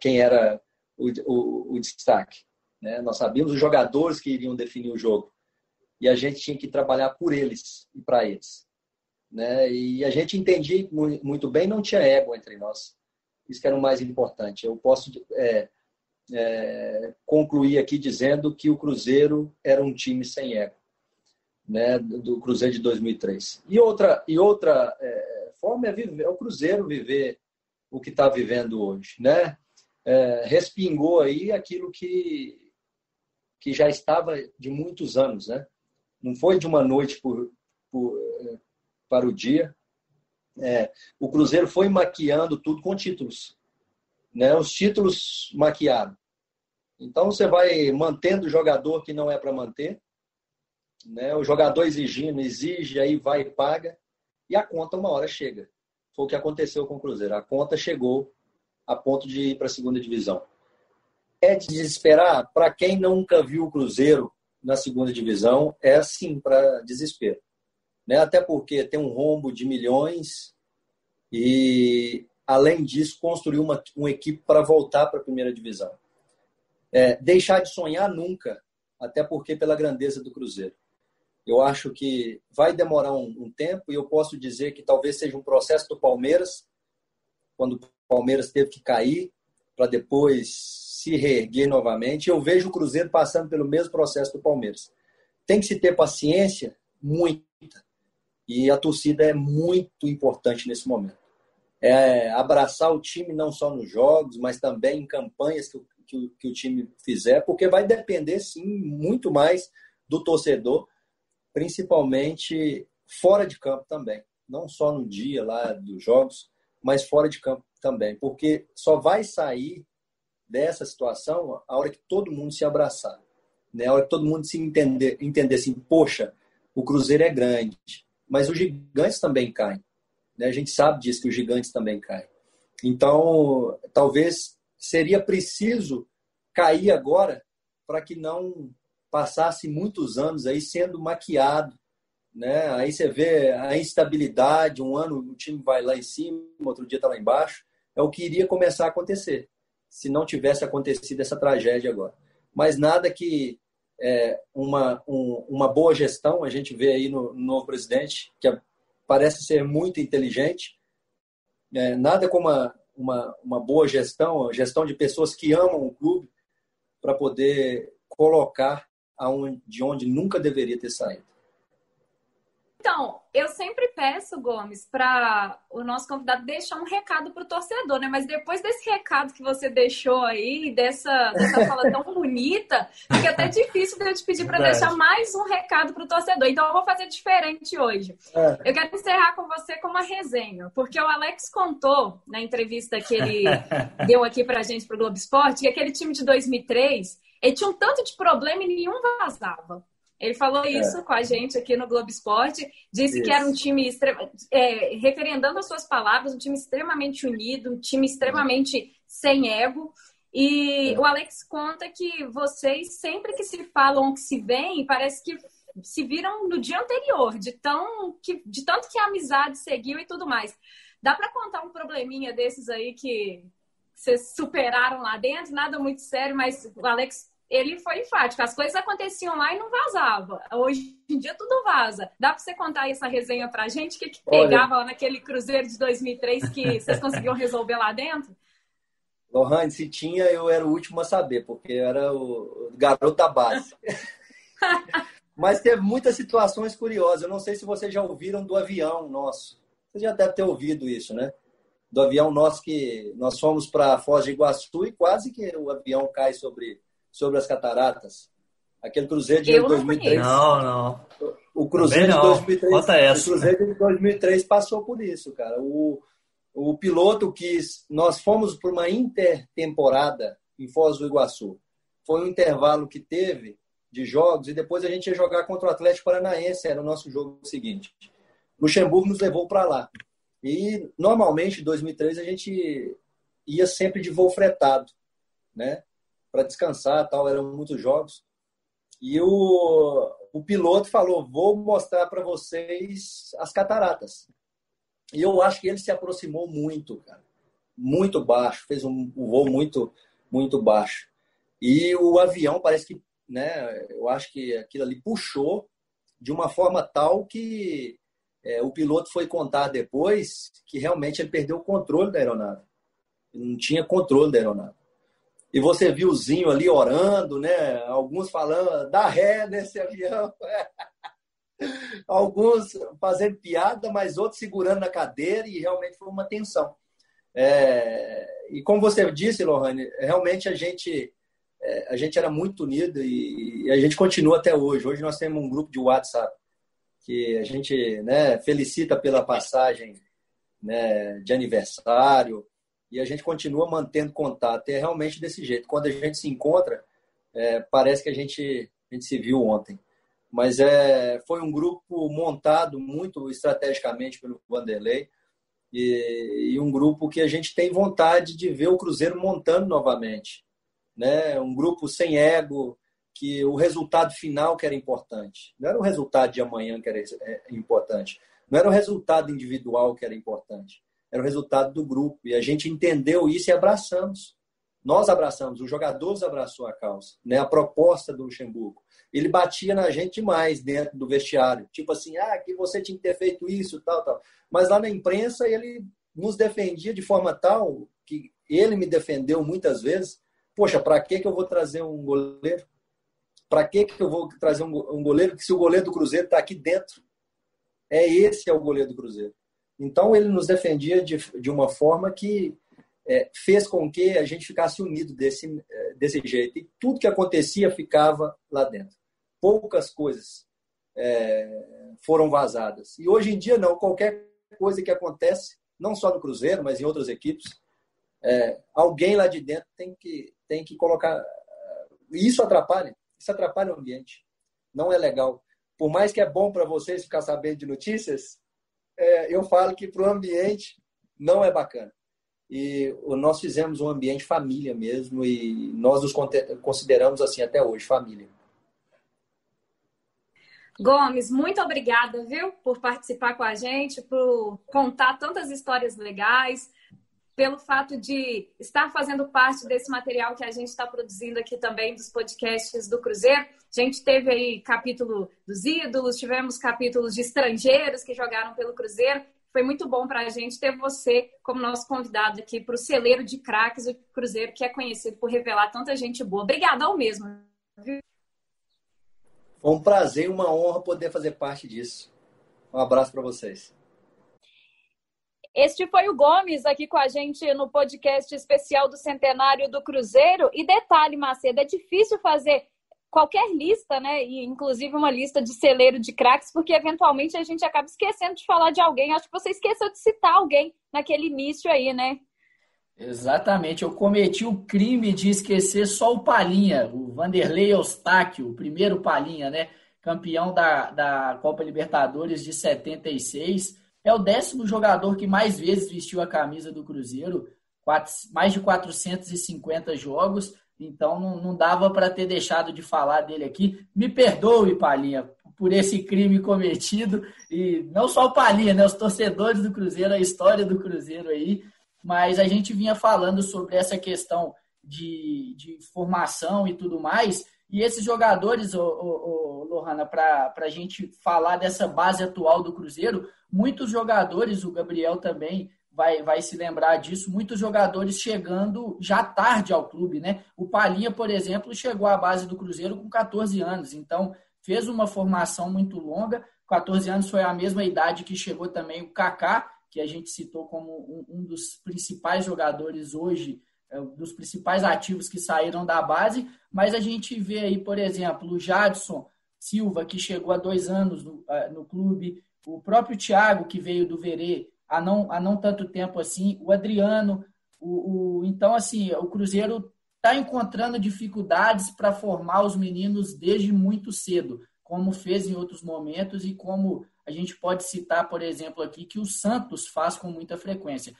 quem era o, o, o destaque. Né? Nós sabíamos os jogadores que iriam definir o jogo. E a gente tinha que trabalhar por eles e para eles. né? E a gente entendia muito bem, não tinha ego entre nós. Isso que era o mais importante. Eu posso é, é, concluir aqui dizendo que o Cruzeiro era um time sem ego, né? Do Cruzeiro de 2003. E outra e outra é, forma é, viver, é o Cruzeiro viver o que está vivendo hoje, né? É, respingou aí aquilo que que já estava de muitos anos, né? Não foi de uma noite por, por é, para o dia. É, o Cruzeiro foi maquiando tudo com títulos. Né? Os títulos maquiaram. Então você vai mantendo o jogador que não é para manter. Né? O jogador exigindo, exige, aí vai e paga. E a conta uma hora chega. Foi o que aconteceu com o Cruzeiro. A conta chegou a ponto de ir para a segunda divisão. É de desesperar? Para quem nunca viu o Cruzeiro na segunda divisão, é assim para desespero né? até porque tem um rombo de milhões e, além disso, construir uma, uma equipe para voltar para a primeira divisão. É, deixar de sonhar nunca, até porque pela grandeza do Cruzeiro. Eu acho que vai demorar um, um tempo e eu posso dizer que talvez seja um processo do Palmeiras, quando o Palmeiras teve que cair para depois se reerguer novamente. Eu vejo o Cruzeiro passando pelo mesmo processo do Palmeiras. Tem que se ter paciência, muita. E a torcida é muito importante nesse momento. É abraçar o time não só nos jogos, mas também em campanhas que, que, que o time fizer, porque vai depender, sim, muito mais do torcedor, principalmente fora de campo também. Não só no dia lá dos jogos, mas fora de campo também. Porque só vai sair dessa situação a hora que todo mundo se abraçar. Né? A hora que todo mundo se entender, entender assim, poxa, o Cruzeiro é grande, mas os gigantes também caem. Né? A gente sabe disso, que os gigantes também caem. Então, talvez seria preciso cair agora para que não passasse muitos anos aí sendo maquiado. Né? Aí você vê a instabilidade, um ano o time vai lá em cima, outro dia está lá embaixo. É o que iria começar a acontecer, se não tivesse acontecido essa tragédia agora. Mas nada que é, uma, um, uma boa gestão. A gente vê aí no, no novo presidente, que parece ser muito inteligente. É, nada como uma, uma, uma boa gestão, gestão de pessoas que amam o clube, para poder colocar aonde, de onde nunca deveria ter saído. Então, eu sempre peço, Gomes, para o nosso convidado deixar um recado para o torcedor, né? Mas depois desse recado que você deixou aí, dessa, dessa fala tão bonita, fica até difícil de eu te pedir para deixar mais um recado para o torcedor. Então, eu vou fazer diferente hoje. É. Eu quero encerrar com você com uma resenha, porque o Alex contou na entrevista que ele deu aqui para a gente, para o Globo Esporte, que aquele time de 2003 ele tinha um tanto de problema e nenhum vazava. Ele falou é. isso com a gente aqui no Globo Esporte, disse isso. que era um time, é, referendando as suas palavras, um time extremamente unido, um time extremamente sem ego. E é. o Alex conta que vocês, sempre que se falam, que se veem, parece que se viram no dia anterior, de, tão, que, de tanto que a amizade seguiu e tudo mais. Dá para contar um probleminha desses aí que vocês superaram lá dentro? Nada muito sério, mas o Alex ele foi enfático. As coisas aconteciam lá e não vazava. Hoje em dia tudo vaza. Dá para você contar essa resenha para a gente? O que, que pegava Olha... lá naquele cruzeiro de 2003 que vocês conseguiram resolver lá dentro? Lohane, se tinha, eu era o último a saber, porque eu era o garoto da base. Mas teve muitas situações curiosas. Eu não sei se vocês já ouviram do avião nosso. Você já deve ter ouvido isso, né? Do avião nosso que nós fomos para Foz de Iguaçu e quase que o avião cai sobre sobre as cataratas. Aquele Cruzeiro de eu 2003. Não, não. O Cruzeiro de 2003. Conta essa. O Cruzeiro de 2003 passou por isso, cara. O, o piloto quis. Nós fomos por uma intertemporada em Foz do Iguaçu. Foi um intervalo que teve de jogos e depois a gente ia jogar contra o Atlético Paranaense, era o nosso jogo seguinte. Luxemburgo nos levou para lá. E normalmente em 2003 a gente ia sempre de voo fretado, né? Para descansar, tal, eram muitos jogos. E o, o piloto falou: "Vou mostrar para vocês as cataratas". E eu acho que ele se aproximou muito, cara. Muito baixo, fez um, um voo muito muito baixo. E o avião parece que, né, eu acho que aquilo ali puxou de uma forma tal que é, o piloto foi contar depois que realmente ele perdeu o controle da aeronave. Ele não tinha controle da aeronave. E você viu o Zinho ali orando, né? Alguns falando, dá ré nesse avião. Alguns fazendo piada, mas outros segurando na cadeira e realmente foi uma tensão. É, e como você disse, Lohane, realmente a gente é, a gente era muito unido e, a gente continua até hoje. Hoje nós temos um grupo de WhatsApp que a gente né, felicita pela passagem né, de aniversário e a gente continua mantendo contato. É realmente desse jeito. Quando a gente se encontra, é, parece que a gente, a gente se viu ontem. Mas é, foi um grupo montado muito estrategicamente pelo Vanderlei e, e um grupo que a gente tem vontade de ver o Cruzeiro montando novamente. Né? Um grupo sem ego, que o resultado final que era importante. Não era o resultado de amanhã que era é, importante. Não era o resultado individual que era importante. Era o resultado do grupo. E a gente entendeu isso e abraçamos. Nós abraçamos, os jogadores abraçou a causa, né? A proposta do Luxemburgo. Ele batia na gente demais dentro do vestiário, tipo assim, ah, que você tinha que ter feito isso, tal, tal. Mas lá na imprensa ele nos defendia de forma tal que ele me defendeu muitas vezes. Poxa, para que que eu vou trazer um goleiro? Para que que eu vou trazer um goleiro que se o goleiro do Cruzeiro está aqui dentro? É esse é o goleiro do Cruzeiro. Então ele nos defendia de, de uma forma que é, fez com que a gente ficasse unido desse, é, desse jeito. E tudo que acontecia ficava lá dentro. Poucas coisas é, foram vazadas. E hoje em dia, não. Qualquer coisa que acontece, não só no Cruzeiro, mas em outras equipes, é, alguém lá de dentro tem que, tem que colocar. E isso atrapalha. Isso atrapalha o ambiente. Não é legal. Por mais que é bom para vocês ficar sabendo de notícias, é, eu falo que para o ambiente não é bacana e nós fizemos um ambiente família mesmo e nós nos consideramos assim até hoje, família. Gomes, muito obrigada, viu, por participar com a gente, por contar tantas histórias legais, pelo fato de estar fazendo parte desse material que a gente está produzindo aqui também dos podcasts do Cruzeiro. A gente teve aí capítulo dos ídolos, tivemos capítulos de estrangeiros que jogaram pelo Cruzeiro foi muito bom para a gente ter você como nosso convidado aqui para o celeiro de craques do Cruzeiro, que é conhecido por revelar tanta gente boa. Obrigada ao mesmo. Foi um prazer e uma honra poder fazer parte disso. Um abraço para vocês. Este foi o Gomes aqui com a gente no podcast especial do Centenário do Cruzeiro. E detalhe, Macedo, é difícil fazer qualquer lista, né? E inclusive uma lista de celeiro de craques, porque eventualmente a gente acaba esquecendo de falar de alguém. Acho que você esqueceu de citar alguém naquele início aí, né? Exatamente, eu cometi o crime de esquecer só o Palinha, o Vanderlei Eustáquio, o primeiro Palinha, né? Campeão da, da Copa Libertadores de 76. É o décimo jogador que mais vezes vestiu a camisa do Cruzeiro, quatro, mais de 450 jogos. Então não, não dava para ter deixado de falar dele aqui. Me perdoe, Palinha, por esse crime cometido. E não só o Palinha, né? Os torcedores do Cruzeiro, a história do Cruzeiro aí. Mas a gente vinha falando sobre essa questão de, de formação e tudo mais. E esses jogadores, ô, ô, Lohana, para a gente falar dessa base atual do Cruzeiro, muitos jogadores, o Gabriel também vai, vai se lembrar disso, muitos jogadores chegando já tarde ao clube, né? O Palinha, por exemplo, chegou à base do Cruzeiro com 14 anos, então fez uma formação muito longa. 14 anos foi a mesma idade que chegou também o Kaká, que a gente citou como um, um dos principais jogadores hoje, é, dos principais ativos que saíram da base, mas a gente vê aí, por exemplo, o Jadson Silva, que chegou há dois anos no, é, no clube, o próprio Thiago, que veio do Verê, há não, há não tanto tempo assim, o Adriano. O, o então, assim, o Cruzeiro está encontrando dificuldades para formar os meninos desde muito cedo, como fez em outros momentos e como a gente pode citar, por exemplo, aqui, que o Santos faz com muita frequência.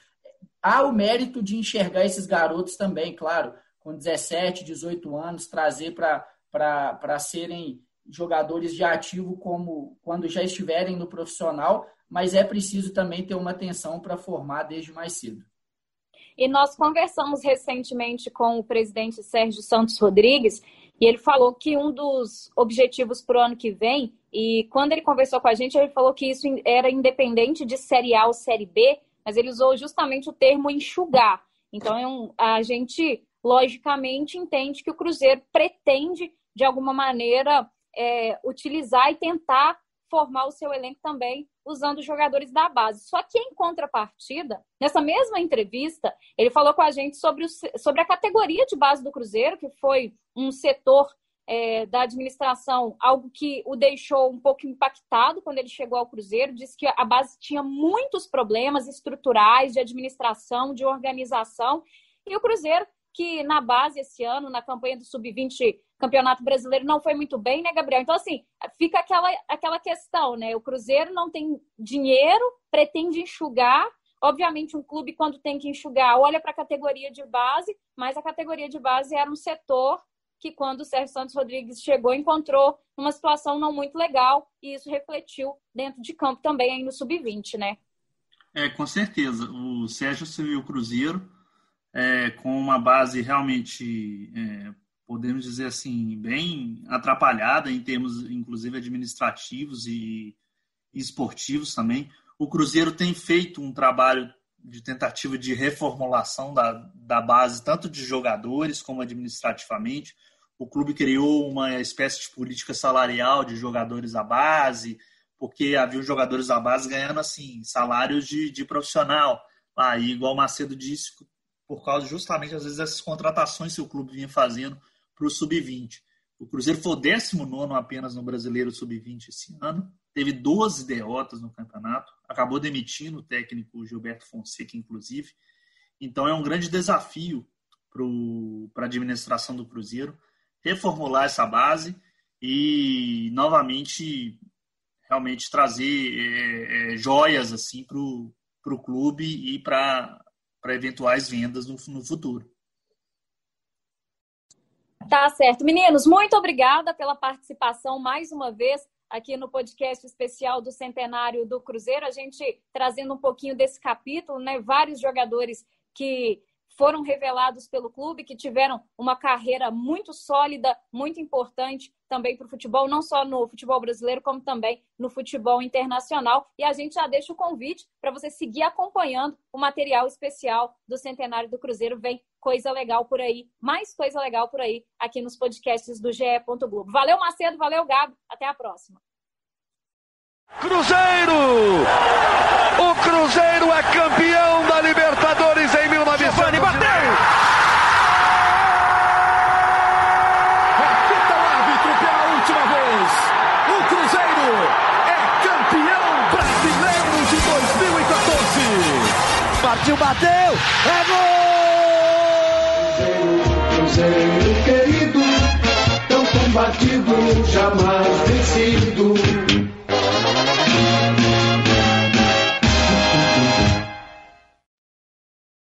Há o mérito de enxergar esses garotos também, claro, com 17, 18 anos, trazer para serem jogadores de ativo como quando já estiverem no profissional, mas é preciso também ter uma atenção para formar desde mais cedo. E nós conversamos recentemente com o presidente Sérgio Santos Rodrigues E ele falou que um dos objetivos para o ano que vem, e quando ele conversou com a gente, ele falou que isso era independente de Série A ou Série B, mas ele usou justamente o termo enxugar. Então, a gente, logicamente, entende que o Cruzeiro pretende, de alguma maneira, é, utilizar e tentar formar o seu elenco também usando jogadores da base. Só que em contrapartida, nessa mesma entrevista, ele falou com a gente sobre, o, sobre a categoria de base do Cruzeiro, que foi um setor é, da administração, algo que o deixou um pouco impactado quando ele chegou ao Cruzeiro. Disse que a base tinha muitos problemas estruturais de administração, de organização, e o Cruzeiro que na base esse ano, na campanha do Sub-20 Campeonato Brasileiro, não foi muito bem, né, Gabriel? Então, assim, fica aquela, aquela questão, né? O Cruzeiro não tem dinheiro, pretende enxugar. Obviamente, um clube, quando tem que enxugar, olha para a categoria de base, mas a categoria de base era um setor que, quando o Sérgio Santos Rodrigues chegou, encontrou uma situação não muito legal, e isso refletiu dentro de campo também aí no Sub-20, né? É, com certeza. O Sérgio serviu o Cruzeiro é, com uma base realmente, é, podemos dizer assim, bem atrapalhada em termos, inclusive, administrativos e, esportivos também. O Cruzeiro tem feito um trabalho de tentativa de reformulação da, da base, tanto de jogadores como administrativamente. O clube criou uma espécie de política salarial de jogadores à base, porque havia jogadores da base ganhando assim salários de, de profissional. Aí, igual o Macedo disse, por causa justamente, às vezes, dessas contratações que o clube vinha fazendo para o Sub-20. O Cruzeiro foi o 19 apenas no Brasileiro Sub-20 esse ano, teve 12 derrotas no campeonato, acabou demitindo o técnico Gilberto Fonseca, inclusive. Então é um grande desafio para a administração do Cruzeiro reformular essa base e novamente realmente trazer é, é, joias assim para o clube e para eventuais vendas no, no futuro. Tá certo. Meninos, muito obrigada pela participação mais uma vez aqui no podcast especial do centenário do Cruzeiro. A gente trazendo um pouquinho desse capítulo, né? Vários jogadores que foram revelados pelo clube, que tiveram uma carreira muito sólida, muito importante também para o futebol, não só no futebol brasileiro, como também no futebol internacional. E a gente já deixa o convite para você seguir acompanhando o material especial do Centenário do Cruzeiro. Vem coisa legal por aí, mais coisa legal por aí aqui nos podcasts do GE. Globo. Valeu, Macedo, valeu, Gabi. Até a próxima. Cruzeiro! O Cruzeiro é campeão da Libertadores em 1900. Giovani bateu! Apita o árbitro pela última vez. O Cruzeiro é campeão brasileiro de 2014. Partiu, bateu! É gol! Cruzeiro, Cruzeiro querido, tão combatido, jamais vencido.